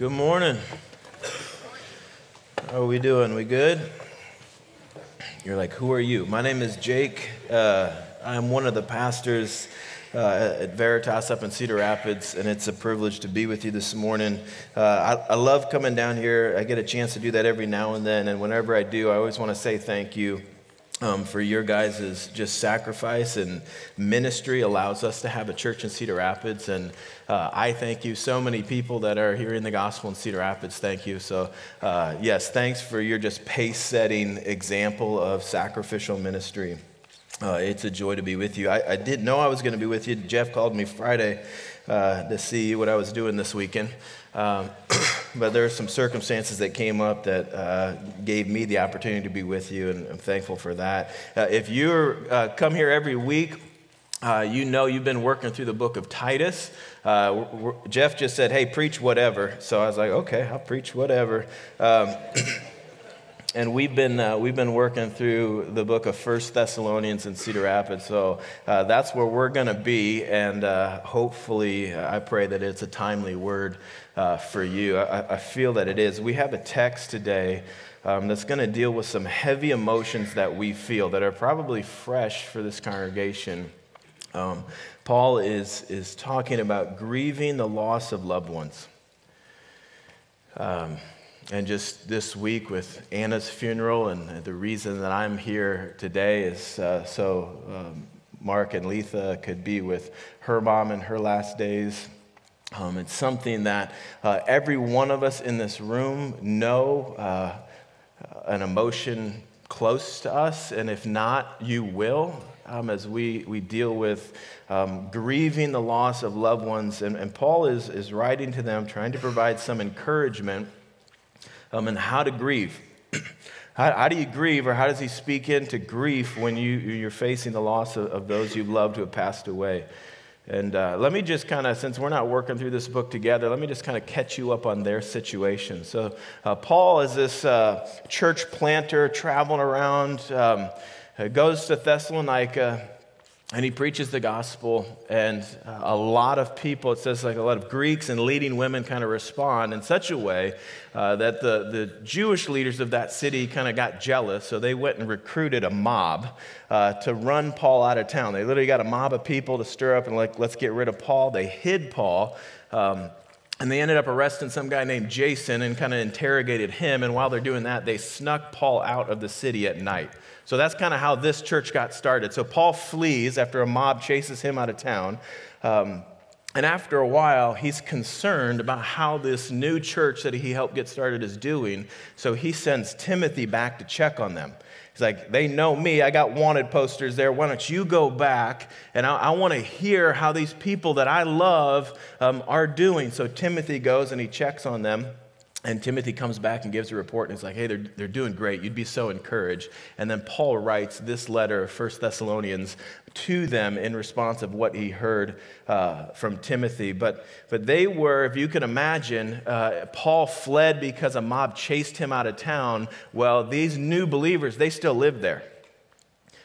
Good morning. How are we doing? We good? You're like, who are you? My name is Jake. Uh, I'm one of the pastors uh, at Veritas up in Cedar Rapids, and it's a privilege to be with you this morning. Uh, I, I love coming down here. I get a chance to do that every now and then, and whenever I do, I always want to say thank you um, for your guys' just sacrifice and ministry allows us to have a church in Cedar Rapids. And uh, I thank you. So many people that are hearing the gospel in Cedar Rapids, thank you. So, uh, yes, thanks for your just pace setting example of sacrificial ministry. Uh, it's a joy to be with you. I, I didn't know I was going to be with you. Jeff called me Friday uh, to see what I was doing this weekend. Um, but there are some circumstances that came up that uh, gave me the opportunity to be with you, and I'm thankful for that. Uh, if you uh, come here every week, uh, you know you've been working through the book of Titus. Uh, Jeff just said, hey, preach whatever. So I was like, okay, I'll preach whatever. Um, and we've been uh, we've been working through the book of First Thessalonians in Cedar Rapids, so uh, that's where we're going to be, and uh, hopefully, uh, I pray that it's a timely word uh, for you. I, I, feel that it is. We have a text today um, that's going to deal with some heavy emotions that we feel that are probably fresh for this congregation. Um, Paul is is talking about grieving the loss of loved ones. Um, and just this week with Anna's funeral, and the reason that I'm here today is uh, so um, Mark and Letha could be with her mom in her last days. Um, it's something that uh, every one of us in this room know uh, an emotion close to us, and if not, you will. Um, as we, we deal with um, grieving the loss of loved ones. And, and Paul is, is writing to them, trying to provide some encouragement um, and how to grieve. how, how, do you grieve, or how does he speak into grief when you, you're facing the loss of, of those you've loved who have passed away? And uh, let me just kind of, since we're not working through this book together, let me just kind of catch you up on their situation. So, uh, Paul is this uh, church planter traveling around, um, goes to Thessalonica and he preaches the gospel and uh, a lot of people it says like a lot of greeks and leading women kind of respond in such a way uh, that the, the jewish leaders of that city kind of got jealous so they went and recruited a mob uh, to run paul out of town. They literally got a mob of people to stir up and like let's get rid of paul. They hid paul um, and they ended up arresting some guy named jason and kind of interrogated him and while they're doing that they snuck paul out of the city at night so that's kind of how this church got started. So Paul flees after a mob chases him out of town. Um, and after a while, he's concerned about how this new church that he helped get started is doing. So he sends Timothy back to check on them. He's like, they know me. I got wanted posters there. Why don't you go back? And I, I want to hear how these people that I love um, are doing. So Timothy goes and he checks on them. And Timothy comes back and gives a report, and it's like, hey, they're, they're doing great. You'd be so encouraged. And then Paul writes this letter, 1 Thessalonians, to them in response of what he heard uh, from Timothy. But, but they were, if you can imagine, uh, Paul fled because a mob chased him out of town. Well, these new believers, they still lived there.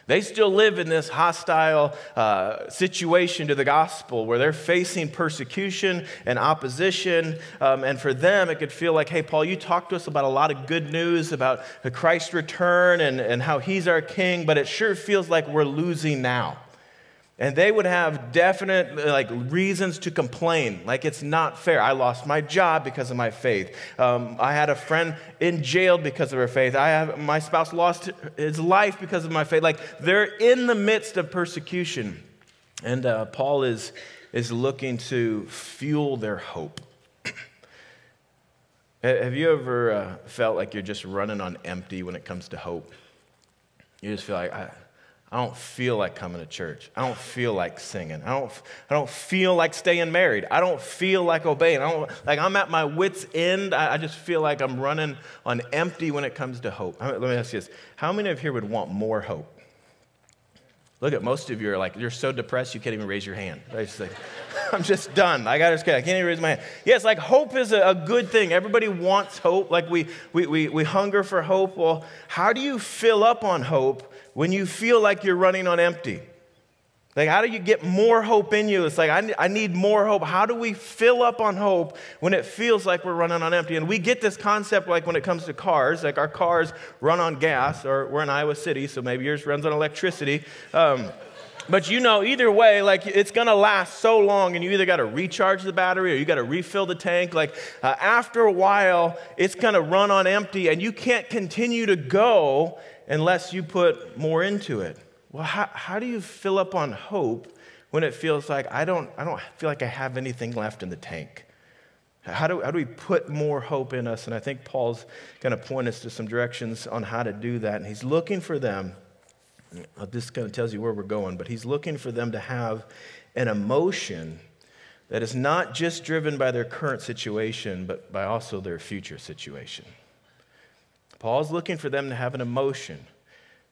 They still live in this hostile uh, situation to the gospel where they're facing persecution and opposition. Um, and for them, it could feel like, hey, Paul, you talked to us about a lot of good news about the Christ's return and, and how he's our king, but it sure feels like we're losing now. And they would have definite like reasons to complain, like it's not fair. I lost my job because of my faith. Um, I had a friend in jail because of her faith. I have my spouse lost his life because of my faith. Like they're in the midst of persecution, and uh, Paul is is looking to fuel their hope. have you ever uh, felt like you're just running on empty when it comes to hope? You just feel like I I don't feel like coming to church. I don't feel like singing. I don't, I don't feel like staying married. I don't feel like obeying. I don't, like I'm at my wits' end. I, I just feel like I'm running on empty when it comes to hope. Let me ask you this. How many of here would want more hope? Look at most of you are like, you're so depressed you can't even raise your hand. Just like, I'm just done. I got to I can't even raise my hand. Yes, like hope is a, a good thing. Everybody wants hope. Like we, we, we, we hunger for hope. Well, how do you fill up on hope when you feel like you're running on empty? Like, how do you get more hope in you? It's like, I, I need more hope. How do we fill up on hope when it feels like we're running on empty? And we get this concept like when it comes to cars, like our cars run on gas, or we're in Iowa City, so maybe yours runs on electricity. Um, but you know, either way, like it's gonna last so long, and you either gotta recharge the battery or you gotta refill the tank. Like uh, after a while, it's gonna run on empty, and you can't continue to go unless you put more into it. Well, how, how do you fill up on hope when it feels like I don't, I don't feel like I have anything left in the tank? How do, how do we put more hope in us? And I think Paul's going to point us to some directions on how to do that. And he's looking for them. This kind of tells you where we're going, but he's looking for them to have an emotion that is not just driven by their current situation, but by also their future situation. Paul's looking for them to have an emotion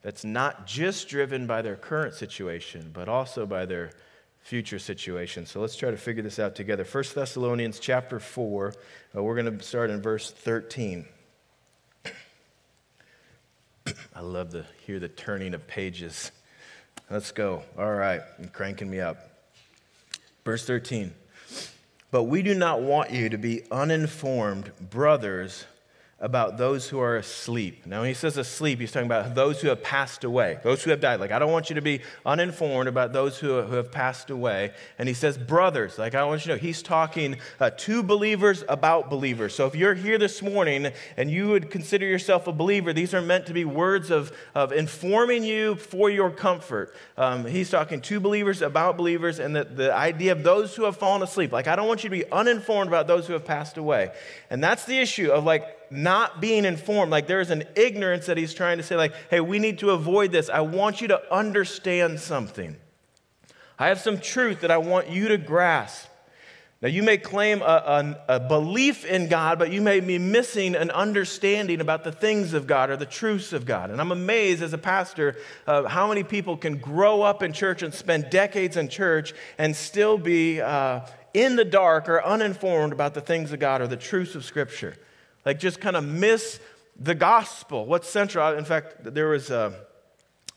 that's not just driven by their current situation, but also by their future situation. So let's try to figure this out together. 1 Thessalonians chapter 4, uh, we're going to start in verse 13. I love to hear the turning of pages. Let's go. All right, you're cranking me up. Verse 13. But we do not want you to be uninformed, brothers about those who are asleep. Now, when he says asleep, he's talking about those who have passed away, those who have died. Like, I don't want you to be uninformed about those who, who have passed away. And he says, brothers. Like, I want you to know, he's talking uh, to believers about believers. So if you're here this morning and you would consider yourself a believer, these are meant to be words of, of informing you for your comfort. Um, he's talking to believers about believers and the, the idea of those who have fallen asleep. Like, I don't want you to be uninformed about those who have passed away. And that's the issue of like, not being informed. Like there is an ignorance that he's trying to say, like, hey, we need to avoid this. I want you to understand something. I have some truth that I want you to grasp. Now, you may claim a, a, a, belief in God, but you may be missing an understanding about the things of God or the truths of God. And I'm amazed as a pastor of how many people can grow up in church and spend decades in church and still be uh, in the dark or uninformed about the things of God or the truths of Scripture like just kind of miss the gospel. What's central? In fact, there was a,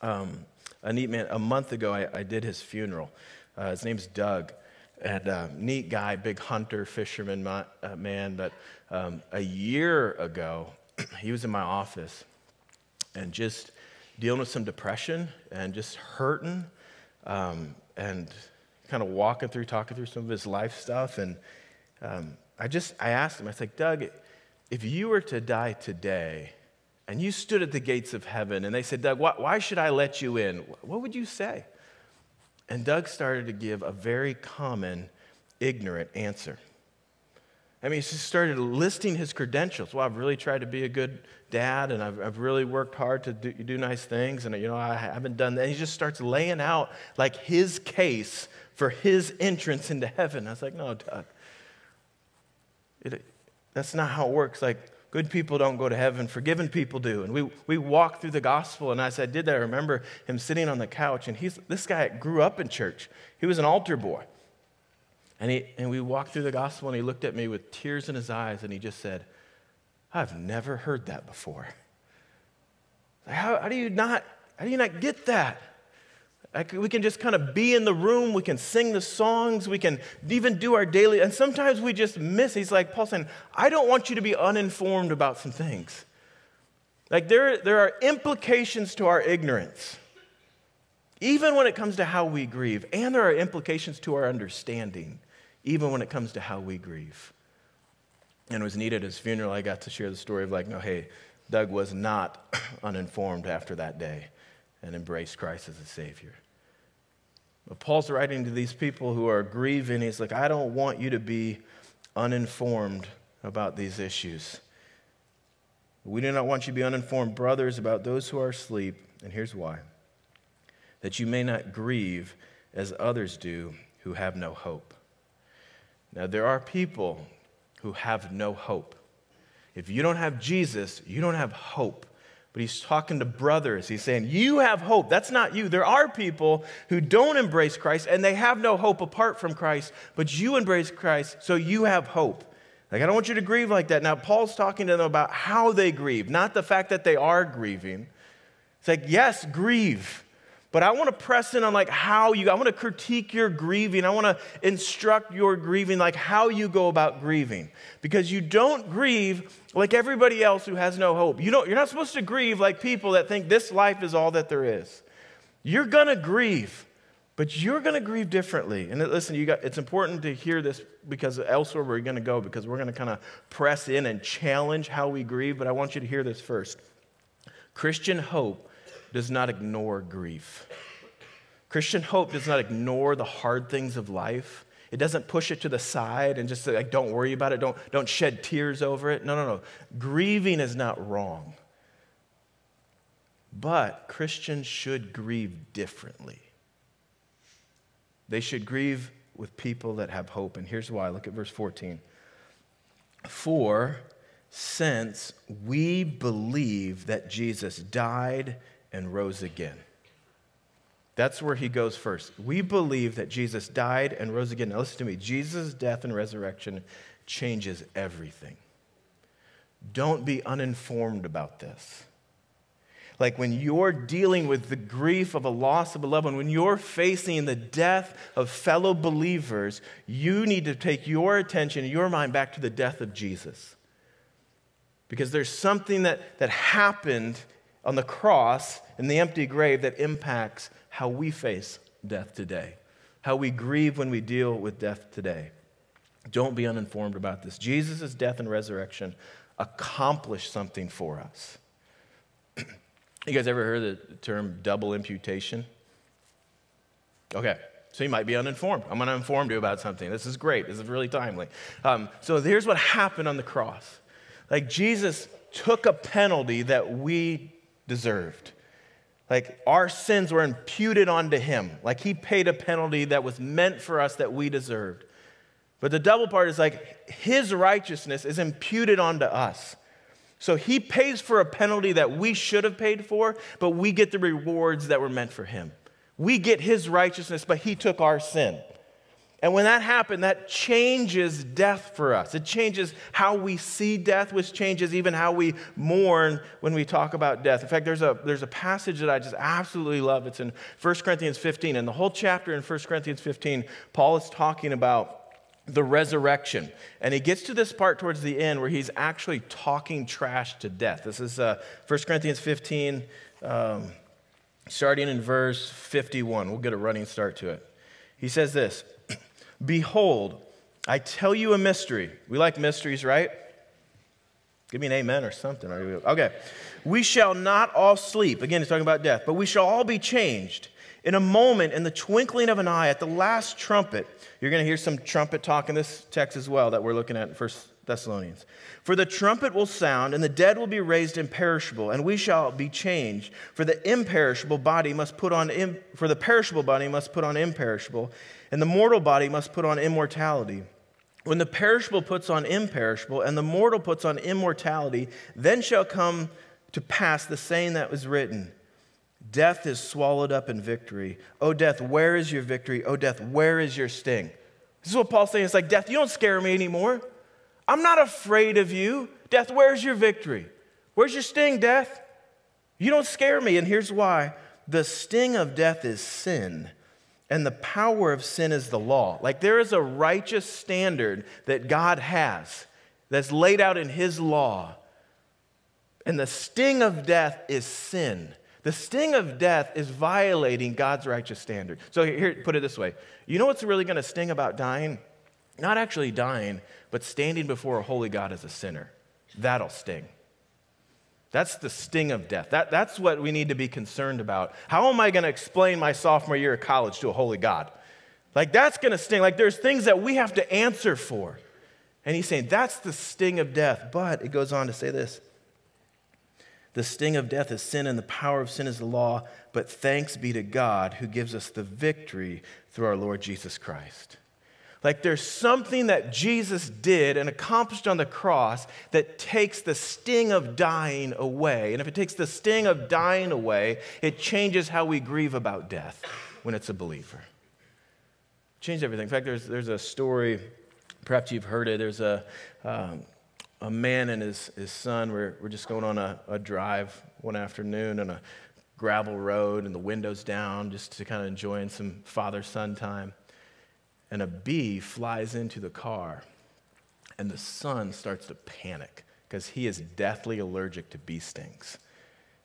um, a neat man a month ago. I, I did his funeral. Uh, his name's Doug, and uh, neat guy, big hunter, fisherman uh, man. But um, a year ago, he was in my office, and just dealing with some depression and just hurting, um, and kind of walking through, talking through some of his life stuff. And um, I just I asked him. I said, Doug if you were to die today and you stood at the gates of heaven and they said, Doug, why, why should I let you in? What would you say? And Doug started to give a very common, ignorant answer. I mean, he started listing his credentials. Well, I've really tried to be a good dad, and I've, I've really worked hard to do, do, nice things, and you know, I haven't done that. And he just starts laying out like his case for his entrance into heaven. I was like, no, Doug. It, that's not how it works. Like, good people don't go to heaven, forgiven people do. And we, we walk through the gospel. And as I did that, I remember him sitting on the couch. And he's, this guy grew up in church, he was an altar boy. And, he, and we walked through the gospel, and he looked at me with tears in his eyes, and he just said, I've never heard that before. How, how do you not, how do you not get that? We can just kind of be in the room. We can sing the songs. We can even do our daily. And sometimes we just miss. He's like, Paul saying, I don't want you to be uninformed about some things. Like there, there are implications to our ignorance, even when it comes to how we grieve. And there are implications to our understanding, even when it comes to how we grieve. And it was neat at his funeral, I got to share the story of like, no, hey, Doug was not uninformed after that day and embraced Christ as a Savior. But Paul's writing to these people who are grieving. He's like, I don't want you to be uninformed about these issues. We do not want you to be uninformed, brothers, about those who are asleep. And here's why that you may not grieve as others do who have no hope. Now, there are people who have no hope. If you don't have Jesus, you don't have hope. But he's talking to brothers. He's saying, You have hope. That's not you. There are people who don't embrace Christ and they have no hope apart from Christ, but you embrace Christ, so you have hope. Like, I don't want you to grieve like that. Now, Paul's talking to them about how they grieve, not the fact that they are grieving. It's like, yes, grieve, But I want to press in on like how you, I want to critique your grieving. I want to instruct your grieving, like how you go about grieving. Because you don't grieve like everybody else who has no hope. You don't, you're not supposed to grieve like people that think this life is all that there is. You're going to grieve, but you're going to grieve differently. And uh, listen, you got, it's important to hear this because elsewhere we're going to go because we're going to kind of press in and challenge how we grieve. But I want you to hear this first. Christian hope does not ignore grief. Christian hope does not ignore the hard things of life. It doesn't push it to the side and just say, like, don't worry about it, don't, don't shed tears over it. No, no, no. Grieving is not wrong. But Christians should grieve differently. They should grieve with people that have hope. And here's why. Look at verse 14. For since we believe that Jesus died and rose again. That's where he goes first. We believe that Jesus died and rose again. Now, listen to me Jesus' death and resurrection changes everything. Don't be uninformed about this. Like when you're dealing with the grief of a loss of a loved one, when you're facing the death of fellow believers, you need to take your attention, your mind back to the death of Jesus. Because there's something that, that happened on the cross and the empty grave that impacts how we face death today, how we grieve when we deal with death today. Don't be uninformed about this. Jesus' death and resurrection accomplished something for us. you guys ever heard the term double imputation? Okay, so you might be uninformed. I'm going to inform you about something. This is great. This is really timely. Um, so here's what happened on the cross. Like Jesus took a penalty that we deserved. Like our sins were imputed onto him. Like he paid a penalty that was meant for us that we deserved. But the double part is like his righteousness is imputed onto us. So he pays for a penalty that we should have paid for, but we get the rewards that were meant for him. We get his righteousness, but he took our sin. And when that happened, that changes death for us. It changes how we see death, which changes even how we mourn when we talk about death. In fact, there's a, there's a passage that I just absolutely love. It's in 1 Corinthians 15. And the whole chapter in 1 Corinthians 15, Paul is talking about the resurrection. And he gets to this part towards the end where he's actually talking trash to death. This is uh, 1 Corinthians 15, um, starting in verse 51. We'll get a running start to it. He says this. Behold, I tell you a mystery. We like mysteries, right? Give me an amen or something. Okay. We shall not all sleep. Again, he's talking about death, but we shall all be changed in a moment, in the twinkling of an eye, at the last trumpet. You're going to hear some trumpet talk in this text as well that we're looking at in 1 Thessalonians. For the trumpet will sound, and the dead will be raised imperishable, and we shall be changed. For the imperishable body must put on, Im- for the perishable body must put on imperishable, and the mortal body must put on immortality. When the perishable puts on imperishable, and the mortal puts on immortality, then shall come to pass the saying that was written Death is swallowed up in victory. O death, where is your victory? O death, where is your sting? This is what Paul's saying. It's like, Death, you don't scare me anymore. I'm not afraid of you. Death, where's your victory? Where's your sting, death? You don't scare me. And here's why the sting of death is sin, and the power of sin is the law. Like there is a righteous standard that God has that's laid out in His law. And the sting of death is sin. The sting of death is violating God's righteous standard. So here, put it this way. You know what's really going to sting about dying? Not actually dying, but standing before a holy God as a sinner. That'll sting. That's the sting of death. That, that's what we need to be concerned about. How am I going to explain my sophomore year of college to a holy God? Like, that's going to sting. Like, there's things that we have to answer for. And he's saying that's the sting of death. But it goes on to say this The sting of death is sin, and the power of sin is the law. But thanks be to God who gives us the victory through our Lord Jesus Christ. Like there's something that Jesus did and accomplished on the cross that takes the sting of dying away. And if it takes the sting of dying away, it changes how we grieve about death when it's a believer. Change everything. In fact, there's, there's a story, perhaps you've heard it. There's a, um, a man and his, his son were, were just going on a, a drive one afternoon, on a gravel road and the windows down just to kind of enjoying some father son time. And a bee flies into the car, and the son starts to panic because he is deathly allergic to bee stings.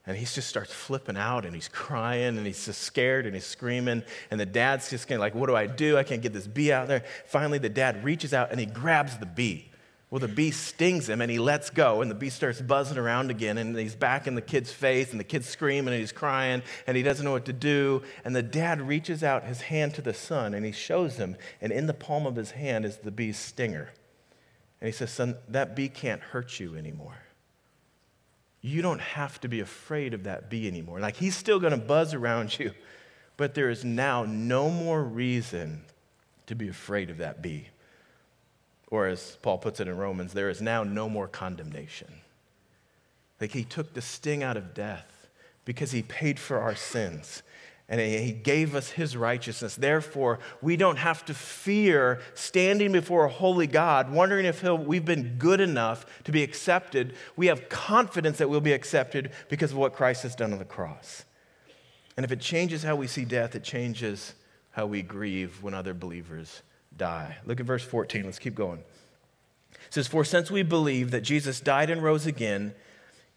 And he just starts flipping out and he's crying and he's just scared and he's screaming. And the dad's just of like, What do I do? I can't get this bee out there. Finally, the dad reaches out and he grabs the bee. Well, the bee stings him and he lets go, and the bee starts buzzing around again, and he's back in the kid's face, and the kid's screaming and he's crying, and he doesn't know what to do. And the dad reaches out his hand to the son and he shows him, and in the palm of his hand is the bee's stinger. And he says, Son, that bee can't hurt you anymore. You don't have to be afraid of that bee anymore. Like he's still going to buzz around you, but there is now no more reason to be afraid of that bee. Or as Paul puts it in Romans, there is now no more condemnation. Like he took the sting out of death because he paid for our sins and he gave us his righteousness. Therefore, we don't have to fear standing before a holy God, wondering if we've been good enough to be accepted. We have confidence that we'll be accepted because of what Christ has done on the cross. And if it changes how we see death, it changes how we grieve when other believers die. Look at verse 14. Let's keep going. It says, For since we believe that Jesus died and rose again,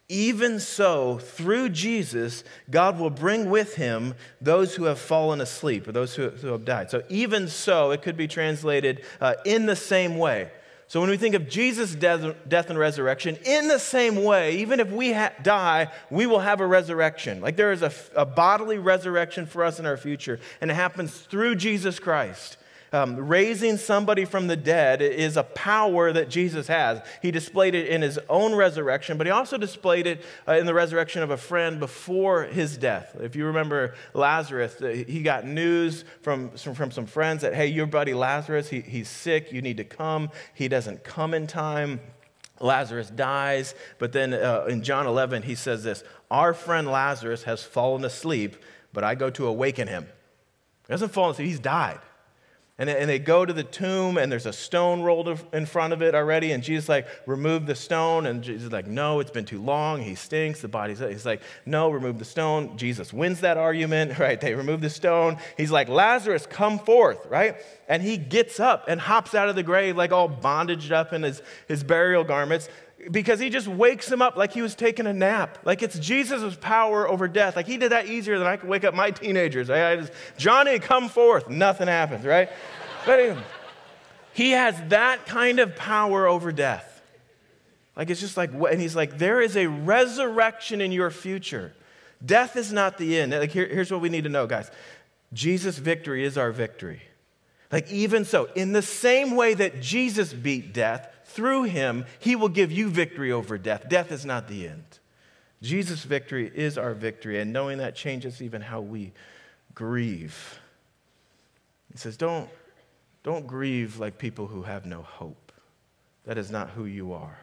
even so, through Jesus, God will bring with him those who have fallen asleep or those who, who have died. So, even so, it could be translated uh, in the same way. So, when we think of Jesus' death, death and resurrection, in the same way, even if we ha- die, we will have a resurrection. Like there is a, a bodily resurrection for us in our future, and it happens through Jesus Christ. Um, raising somebody from the dead is a power that Jesus has. He displayed it in his own resurrection, but he also displayed it uh, in the resurrection of a friend before his death. If you remember Lazarus, uh, he got news from, from some friends that, hey, your buddy Lazarus, he, he's sick, you need to come. He doesn't come in time. Lazarus dies, but then uh, in John 11, he says this Our friend Lazarus has fallen asleep, but I go to awaken him. He hasn't fallen asleep, he's died. And, and they go to the tomb, and there's a stone rolled in front of it already. And Jesus like, remove the stone. And Jesus like, no, it's been too long. He stinks. The body's. He's like, no, remove the stone. Jesus wins that argument, right? They remove the stone. He's like, Lazarus, come forth, right? And he gets up and hops out of the grave, like all bondaged up in his, his burial garments because he just wakes him up like he was taking a nap. Like it's Jesus' power over death. Like he did that easier than I could wake up my teenagers. I, just, Johnny, come forth. Nothing happens, right? But anyway, he has that kind of power over death. Like it's just like, and he's like, there is a resurrection in your future. Death is not the end. Like here, here's what we need to know, guys. Jesus' victory is our victory. Like even so, in the same way that Jesus beat death, through him, he will give you victory over death. Death is not the end. Jesus' victory is our victory, and knowing that changes even how we grieve. He says, Don't, don't grieve like people who have no hope. That is not who you are.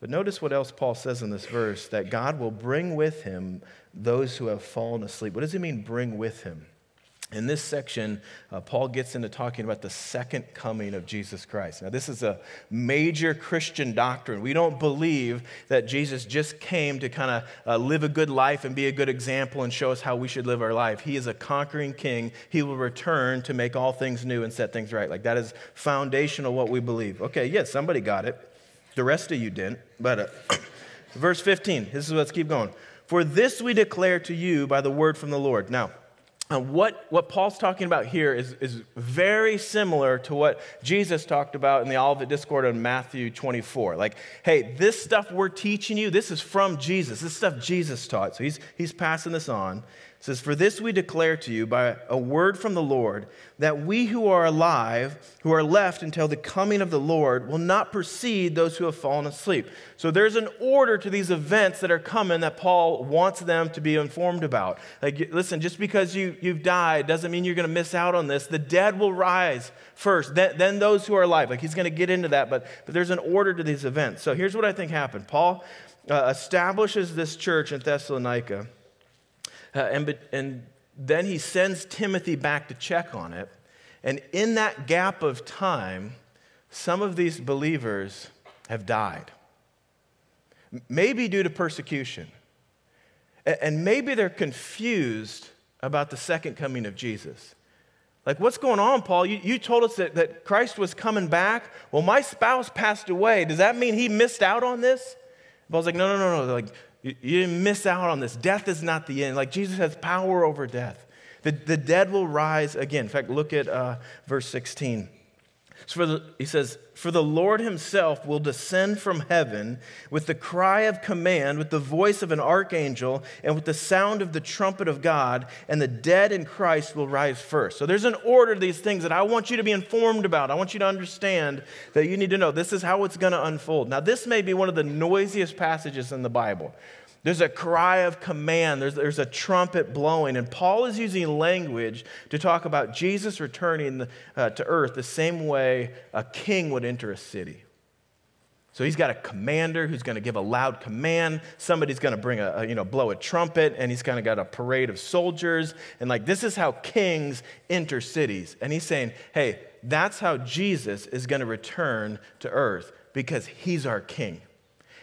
But notice what else Paul says in this verse that God will bring with him those who have fallen asleep. What does he mean, bring with him? In this section, uh, Paul gets into talking about the second coming of Jesus Christ. Now, this is a major Christian doctrine. We don't believe that Jesus just came to kind of uh, live a good life and be a good example and show us how we should live our life. He is a conquering king. He will return to make all things new and set things right. Like, that is foundational what we believe. Okay, yes, yeah, somebody got it. The rest of you didn't. But uh, verse 15, this is let's keep going. For this we declare to you by the word from the Lord. Now, uh, what, what Paul's talking about here is, is very similar to what Jesus talked about in the Olivet Discourse in Matthew 24. Like, hey, this stuff we're teaching you, this is from Jesus. This stuff Jesus taught. So he's, he's passing this on. It says, For this we declare to you by a word from the Lord, that we who are alive, who are left until the coming of the Lord, will not precede those who have fallen asleep. So there's an order to these events that are coming that Paul wants them to be informed about. Like, listen, just because you, you've died doesn't mean you're going to miss out on this. The dead will rise first, then, then those who are alive. Like, he's going to get into that, but, but there's an order to these events. So here's what I think happened Paul uh, establishes this church in Thessalonica uh, and, and then he sends Timothy back to check on it. And in that gap of time, some of these believers have died. Maybe due to persecution. And maybe they're confused about the second coming of Jesus. Like, what's going on, Paul? You, you told us that, that Christ was coming back. Well, my spouse passed away. Does that mean he missed out on this? Paul's like, no, no, no, no. Like, you, you didn't miss out on this. Death is not the end. Like, Jesus has power over death. The, the dead will rise again. In fact, look at uh, verse 16. So the, he says, For the Lord himself will descend from heaven with the cry of command, with the voice of an archangel, and with the sound of the trumpet of God, and the dead in Christ will rise first. So there's an order to these things that I want you to be informed about. I want you to understand that you need to know this is how it's going to unfold. Now, this may be one of the noisiest passages in the Bible. There's a cry of command, there's, there's a trumpet blowing. And Paul is using language to talk about Jesus returning uh, to earth the same way a king would enter a city. So he's got a commander who's going to give a loud command. Somebody's going to bring a, a, you know blow a trumpet, and he's kind of got a parade of soldiers. And like this is how kings enter cities. And he's saying, hey, that's how Jesus is going to return to earth because he's our king.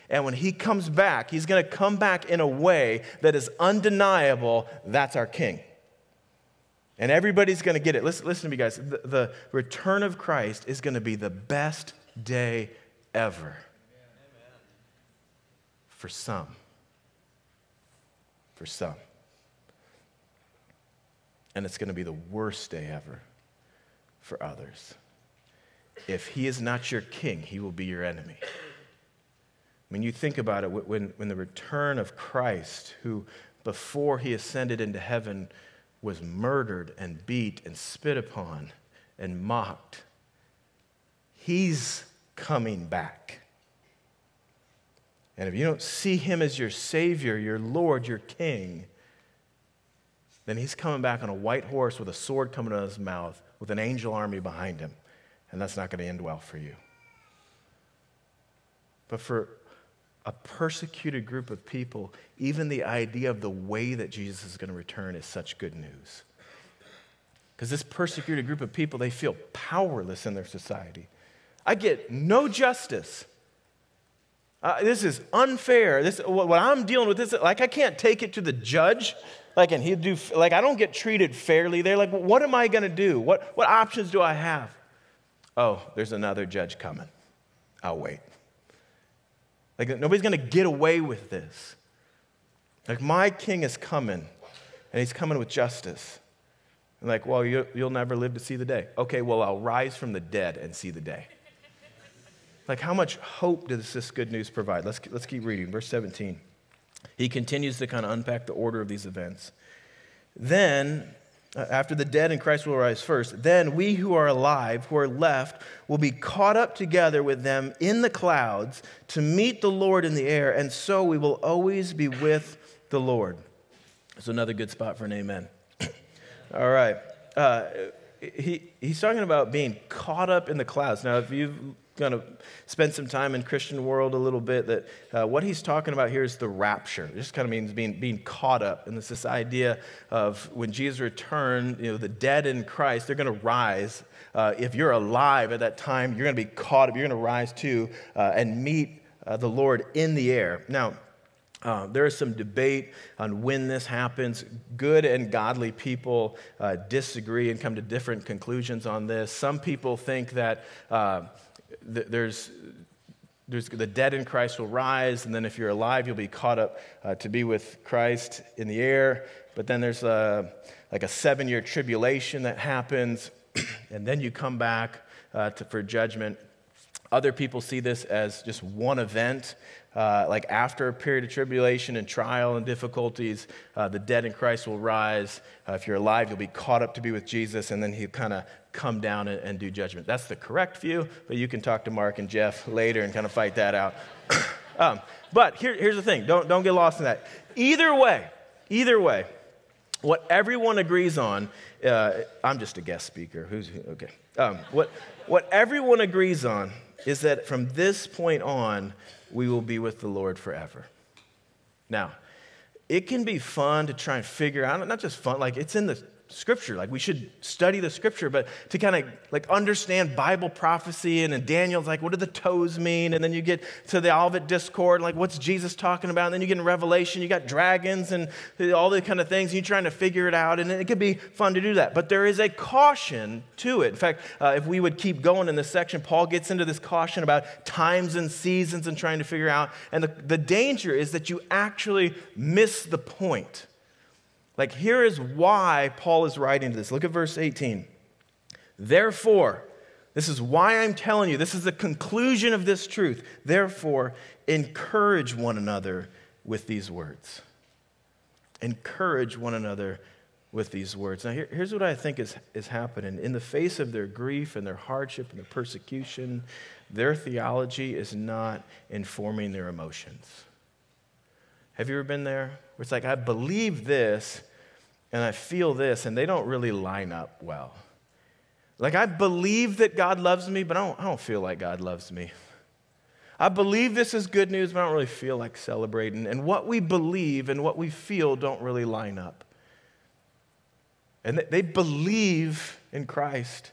And when he comes back, he's going to come back in a way that is undeniable. That's our king. And everybody's going to get it. Listen, listen to me, guys. The, the return of Christ is going to be the best day ever for some. For some. And it's going to be the worst day ever for others. If he is not your king, he will be your enemy. When you think about it, when, when the return of Christ, who before he ascended into heaven was murdered and beat and spit upon and mocked, he's coming back. And if you don't see him as your Savior, your Lord, your King, then he's coming back on a white horse with a sword coming out of his mouth with an angel army behind him. And that's not going to end well for you. But for a persecuted group of people, even the idea of the way that Jesus is going to return is such good news. Because this persecuted group of people, they feel powerless in their society. I get no justice. Uh, this is unfair. This, what, what I'm dealing with, this, like I can't take it to the judge. Like, and he'd do, like I don't get treated fairly there. Like, what am I going to do? What, what options do I have? Oh, there's another judge coming. I'll wait. Like, nobody's going to get away with this. Like, my king is coming, and he's coming with justice. And like, well, you, will never live to see the day. Okay, well, I'll rise from the dead and see the day. Like, how much hope does this good news provide? Let's, let's keep reading. Verse 17. He continues to kind of unpack the order of these events. Then after the dead in Christ will rise first, then we who are alive, who are left, will be caught up together with them in the clouds to meet the Lord in the air, and so we will always be with the Lord. It's another good spot for an amen. All right. Uh, he, he's talking about being caught up in the clouds. Now, if you've going to spend some time in Christian world a little bit that uh, what he's talking about here is the rapture. It just kind of means being, being caught up. And it's this idea of when Jesus returns, you know, the dead in Christ, they're going to rise. Uh, if you're alive at that time, you're going to be caught up. You're going to rise too uh, and meet uh, the Lord in the air. Now, uh, there is some debate on when this happens. Good and godly people uh, disagree and come to different conclusions on this. Some people think that uh, there's, there's the dead in Christ will rise, and then if you're alive, you'll be caught up uh, to be with Christ in the air. But then there's a, like a seven year tribulation that happens, and then you come back uh, to, for judgment. Other people see this as just one event, uh, like after a period of tribulation and trial and difficulties, uh, the dead in Christ will rise. Uh, if you're alive, you'll be caught up to be with Jesus, and then he'll kind of come down and, and, do judgment. That's the correct view, but you can talk to Mark and Jeff later and kind of fight that out. um, but here, here's the thing don't, don't get lost in that. Either way, either way, what everyone agrees on, uh, I'm just a guest speaker. Who's, okay. Um, what, what everyone agrees on is that from this point on, we will be with the Lord forever. Now, it can be fun to try and figure out, not just fun, like it's in the scripture. Like we should study the scripture, but to kind of like understand Bible prophecy and, and Daniel's like, what do the toes mean? And then you get to the Olivet Discourse, like what's Jesus talking about? And then you get in Revelation, you got dragons and all the kind of things, and you're trying to figure it out. And it could be fun to do that. But there is a caution to it. In fact, uh, if we would keep going in this section, Paul gets into this caution about times and seasons and trying to figure out. And the, the danger is that you actually miss the point. Like, here is why Paul is writing this. Look at verse 18. Therefore, this is why I'm telling you, this is the conclusion of this truth. Therefore, encourage one another with these words. Encourage one another with these words. Now, here, here's what I think is, is happening. In the face of their grief and their hardship and their persecution, their theology is not informing their emotions. Have you ever been there? Where it's like, I believe this and I feel this, and they don't really line up well. Like, I believe that God loves me, but I don't, I don't feel like God loves me. I believe this is good news, but I don't really feel like celebrating. And what we believe and what we feel don't really line up. And they believe in Christ.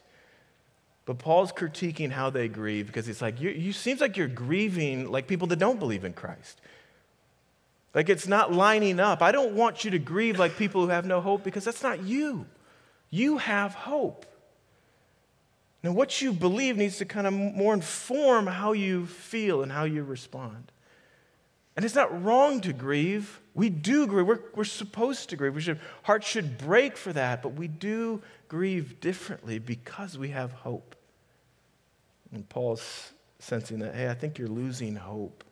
But Paul's critiquing how they grieve because it's like, you, you seems like you're grieving like people that don't believe in Christ. Like it's not lining up. I don't want you to grieve like people who have no hope because that's not you. You have hope. Now, what you believe needs to kind of more inform how you feel and how you respond. And it's not wrong to grieve. We do grieve. We're, we're supposed to grieve. We should, hearts should break for that, but we do grieve differently because we have hope. And Paul's sensing that, hey, I think you're losing hope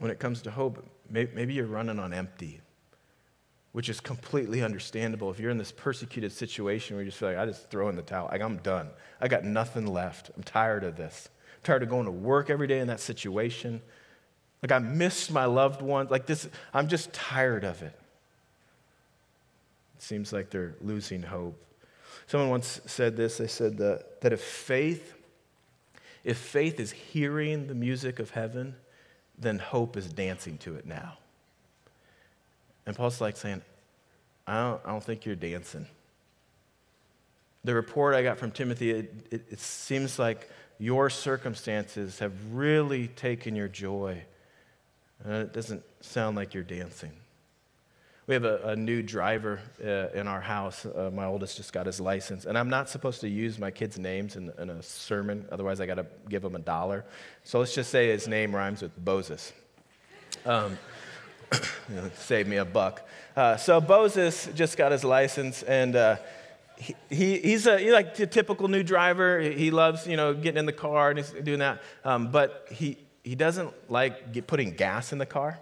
when it comes to hope, maybe you're running on empty, which is completely understandable. If you're in this persecuted situation where you just feel like, I just throw in the towel, like I'm done. I got nothing left. I'm tired of this. I'm tired of going to work every day in that situation. Like I missed my loved ones. Like this, I'm just tired of it. It seems like they're losing hope. Someone once said this. They said that, that if faith, if faith is hearing the music of heaven, then hope is dancing to it now. And Paul's like saying, I don't, I don't think you're dancing. The report I got from Timothy, it, it, it seems like your circumstances have really taken your joy. And it doesn't sound like you're dancing. We have a, a new driver uh, in our house. Uh, my oldest just got his license. And I'm not supposed to use my kids' names in, in a sermon, otherwise, I got to give them a dollar. So let's just say his name rhymes with Boses. Um, save me a buck. Uh, so Boses just got his license, and uh, he, he, he's a he's like a typical new driver. He loves you know getting in the car and he's doing that, um, but he he doesn't like get, putting gas in the car.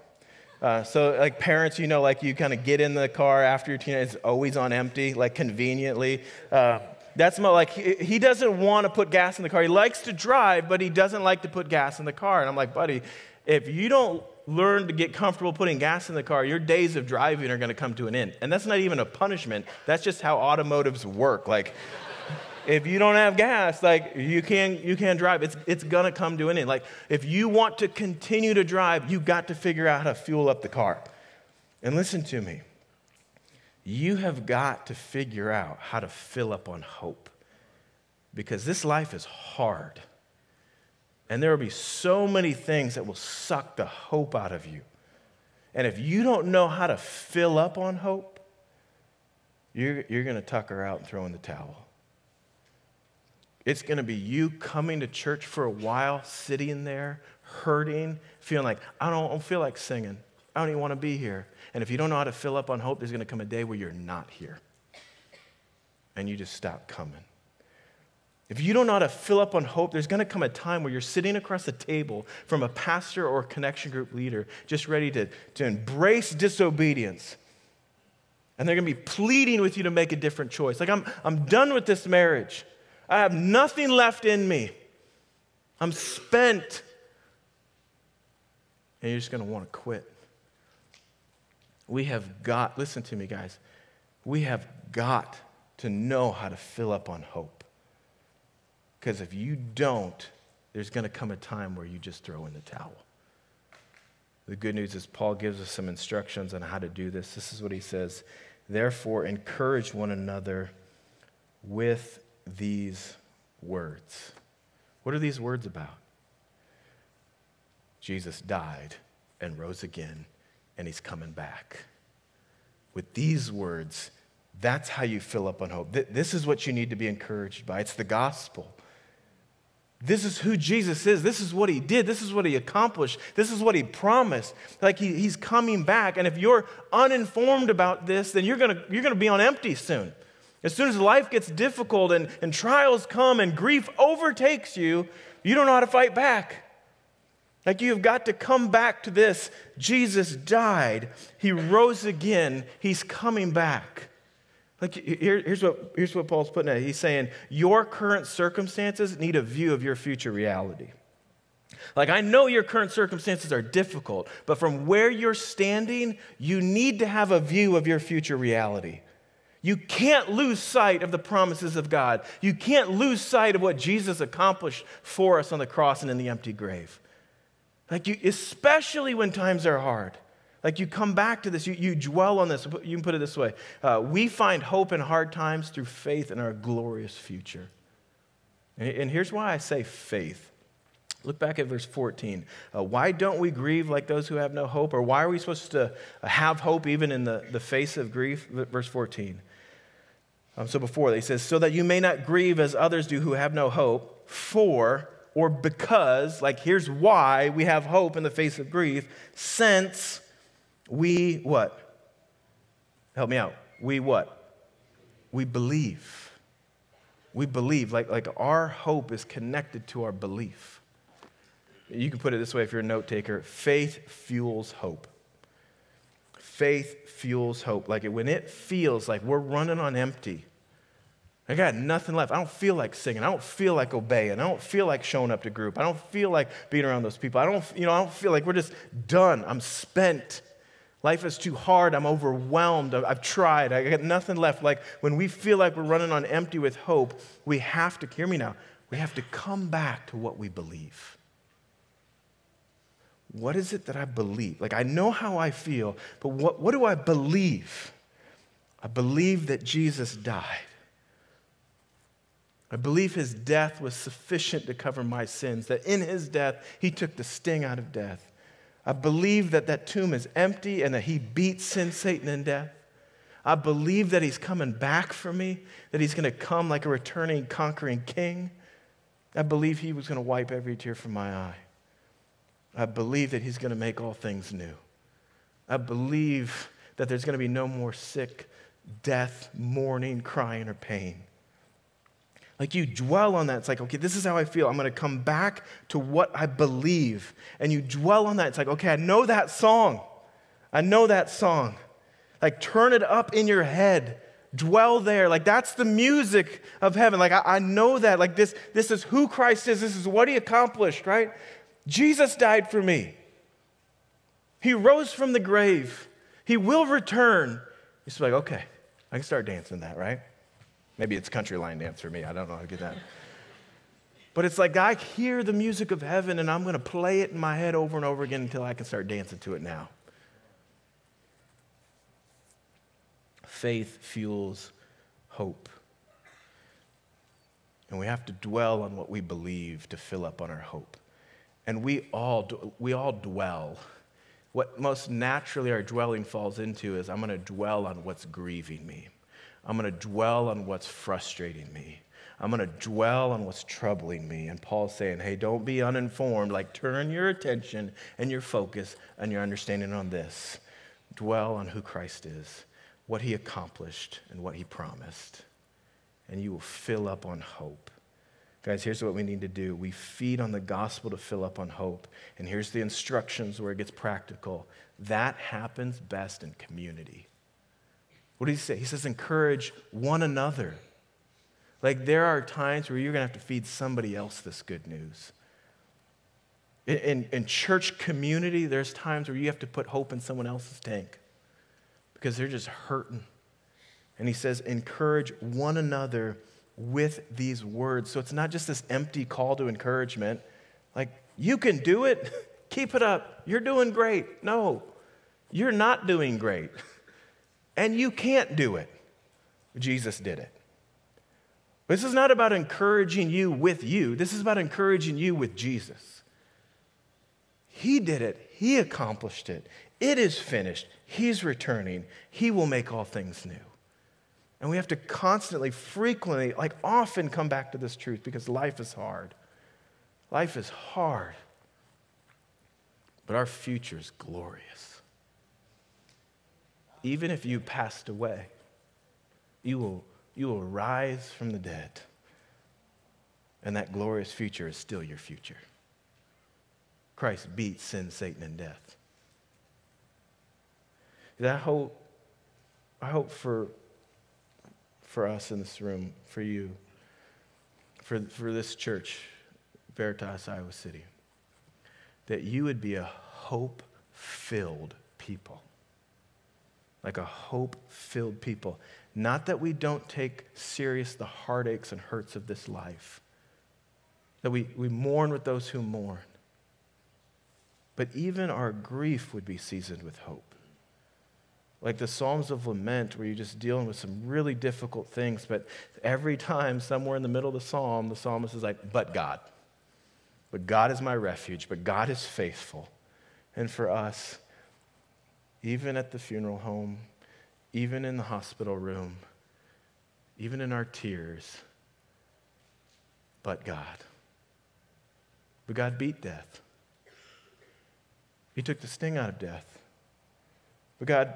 Uh, so, like parents, you know, like you kind of get in the car after your teenager, it's always on empty, like conveniently. Uh, that's more like he, he doesn't want to put gas in the car. He likes to drive, but he doesn't like to put gas in the car. And I'm like, buddy, if you don't learn to get comfortable putting gas in the car, your days of driving are going to come to an end. And that's not even a punishment. That's just how automotives work. Like, if you don't have gas, like you can't you can't drive. It's it's gonna come to an end. Like if you want to continue to drive, you got to figure out how to fuel up the car. And listen to me. You have got to figure out how to fill up on hope. Because this life is hard. And there will be so many things that will suck the hope out of you. And if you don't know how to fill up on hope, you're, you're going to tuck her out and throw in the towel. It's going to be you coming to church for a while, sitting there, hurting, feeling like, I don't, feel like singing. I don't even want to be here. And if you don't know how to fill up on hope, there's going to come a day where you're not here. And you just stop coming. If you don't know how to fill up on hope, there's going to come a time where you're sitting across the table from a pastor or a connection group leader just ready to, to embrace disobedience. And they're going to be pleading with you to make a different choice. Like, I'm, I'm done with this marriage. I have nothing left in me. I'm spent. And you're just going to want to quit. We have got, listen to me, guys, we have got to know how to fill up on hope. Because if you don't, there's going to come a time where you just throw in the towel. The good news is, Paul gives us some instructions on how to do this. This is what he says Therefore, encourage one another with these words. What are these words about? Jesus died and rose again, and he's coming back. With these words, that's how you fill up on hope. This is what you need to be encouraged by. It's the gospel. This is who Jesus is. This is what he did. This is what he accomplished. This is what he promised. Like he, he's coming back. And if you're uninformed about this, then you're going you're going to be on empty soon. As soon as life gets difficult and, and trials come and grief overtakes you, you don't know how to fight back. Like you've got to come back to this. Jesus died, he rose again, he's coming back. Like, here, here's, what, here's what Paul's putting at. He's saying, Your current circumstances need a view of your future reality. Like, I know your current circumstances are difficult, but from where you're standing, you need to have a view of your future reality. You can't lose sight of the promises of God. You can't lose sight of what Jesus accomplished for us on the cross and in the empty grave. Like, you, especially when times are hard. Like you come back to this, you, you dwell on this. You can put it this way uh, We find hope in hard times through faith in our glorious future. And, and here's why I say faith. Look back at verse 14. Uh, why don't we grieve like those who have no hope? Or why are we supposed to have hope even in the, the face of grief? Verse 14. Um, so before, he says, so that you may not grieve as others do who have no hope, for or because, like here's why we have hope in the face of grief, since we what? Help me out. We what? We believe. We believe. Like, like our hope is connected to our belief. You can put it this way if you're a note taker faith fuels hope. Faith fuels hope. Like when it feels like we're running on empty, I got nothing left. I don't feel like singing. I don't feel like obeying. I don't feel like showing up to group. I don't feel like being around those people. I don't, you know, I don't feel like we're just done. I'm spent. Life is too hard. I'm overwhelmed. I've tried. I got nothing left. Like when we feel like we're running on empty with hope, we have to, hear me now, we have to come back to what we believe. What is it that I believe? Like I know how I feel, but what, what do I believe? I believe that Jesus died. I believe his death was sufficient to cover my sins, that in his death, he took the sting out of death. I believe that that tomb is empty and that he beat sin, Satan, and death. I believe that he's coming back for me, that he's going to come like a returning, conquering king. I believe he was going to wipe every tear from my eye. I believe that he's going to make all things new. I believe that there's going to be no more sick, death, mourning, crying, or pain. Like you dwell on that. It's like, okay, this is how I feel. I'm going to come back to what I believe. And you dwell on that. It's like, okay, I know that song. I know that song. Like turn it up in your head. Dwell there. Like that's the music of heaven. Like I, I know that. Like this, this is who Christ is. This is what he accomplished, right? Jesus died for me. He rose from the grave. He will return. He's like, okay, I can start dancing that, right? Maybe it's country line dance for me. I don't know how to get that. But it's like I hear the music of heaven and I'm going to play it in my head over and over again until I can start dancing to it now. Faith fuels hope. And we have to dwell on what we believe to fill up on our hope. And we all, we all dwell. What most naturally our dwelling falls into is I'm going to dwell on what's grieving me. I'm going to dwell on what's frustrating me. I'm going to dwell on what's troubling me. And Paul's saying, hey, don't be uninformed. Like, turn your attention and your focus and your understanding on this. Dwell on who Christ is, what he accomplished, and what he promised. And you will fill up on hope. Guys, here's what we need to do we feed on the gospel to fill up on hope. And here's the instructions where it gets practical. That happens best in community. What does he say? He says, encourage one another. Like there are times where you're going to have to feed somebody else this good news. In, in, in, church community, there's times where you have to put hope in someone else's tank because they're just hurting. And he says, encourage one another with these words. So it's not just this empty call to encouragement, like, you can do it, keep it up, you're doing great. No, you're not doing great. and you can't do it. Jesus did it. This is not about encouraging you with you, this is about encouraging you with Jesus. He did it, He accomplished it. It is finished. He's returning. He will make all things new. And we have to constantly, frequently, like often come back to this truth because life is hard. Life is hard. But our future is glorious. Even if you passed away, you will, you will rise from the dead. And that glorious future is still your future. Christ beat sin, Satan, and death. That hope, I hope for, for us in this room, for you, for, for this church, Veritas, Iowa City, that you would be a hope filled people. Like a hope filled people. Not that we don't take serious the heartaches and hurts of this life, that we, we mourn with those who mourn, but even our grief would be seasoned with hope like the Psalms of Lament, where you're just dealing with some really difficult things, but every time, somewhere in the middle of the psalm, the psalmist is like, but God. But God is my refuge, but God is faithful. And for us, even at the funeral home, even in the hospital room, even in our tears, but God. But God beat death. He took the sting out of death. But God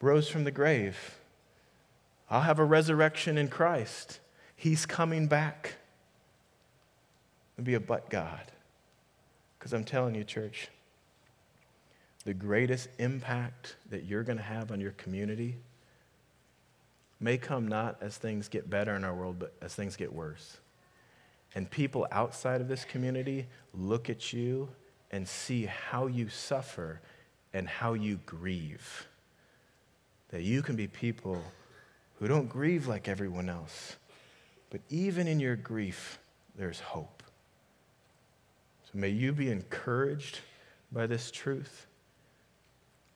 rose from the grave. I'll have a resurrection in Christ. He's coming back. And be a but God. Because I'm telling you, church, the greatest impact that you're going to have on your community may come not as things get better in our world, but as things get worse. And people outside of this community look at you and see how you suffer and how you grieve that you can be people who don't grieve like everyone else, but even in your grief, there's hope. So may you be encouraged by this truth,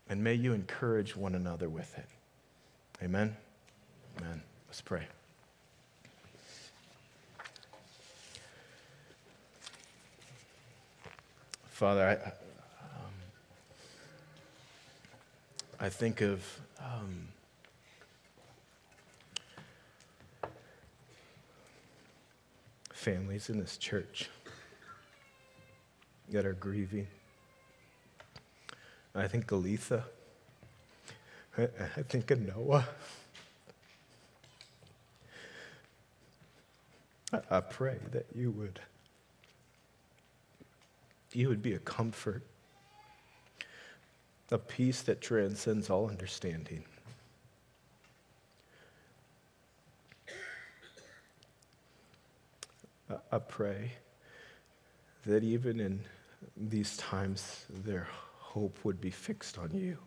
and may you encourage one another with it. Amen. Amen. Let's pray. Father, I, um, I think of um, families in this church that are grieving. I think Galitha. I, I think of Noah. I pray that you would you would be a comfort a peace that transcends all understanding. I pray that even in these times, their hope would be fixed on you.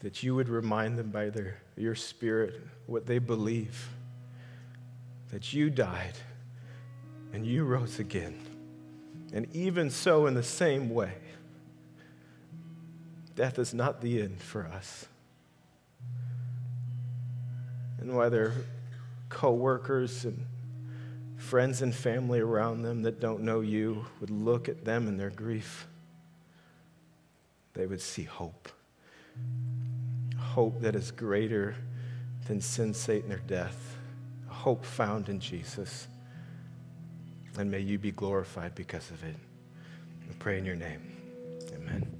That you would remind them by their, your spirit what they believe. That you died and you rose again and even so, in the same way, death is not the end for us. And whether coworkers and friends and family around them that don't know you would look at them in their grief, they would see hope. Hope that is greater than sin, Satan, or death. Hope found in Jesus and may you be glorified because of it. I pray in your name. Amen.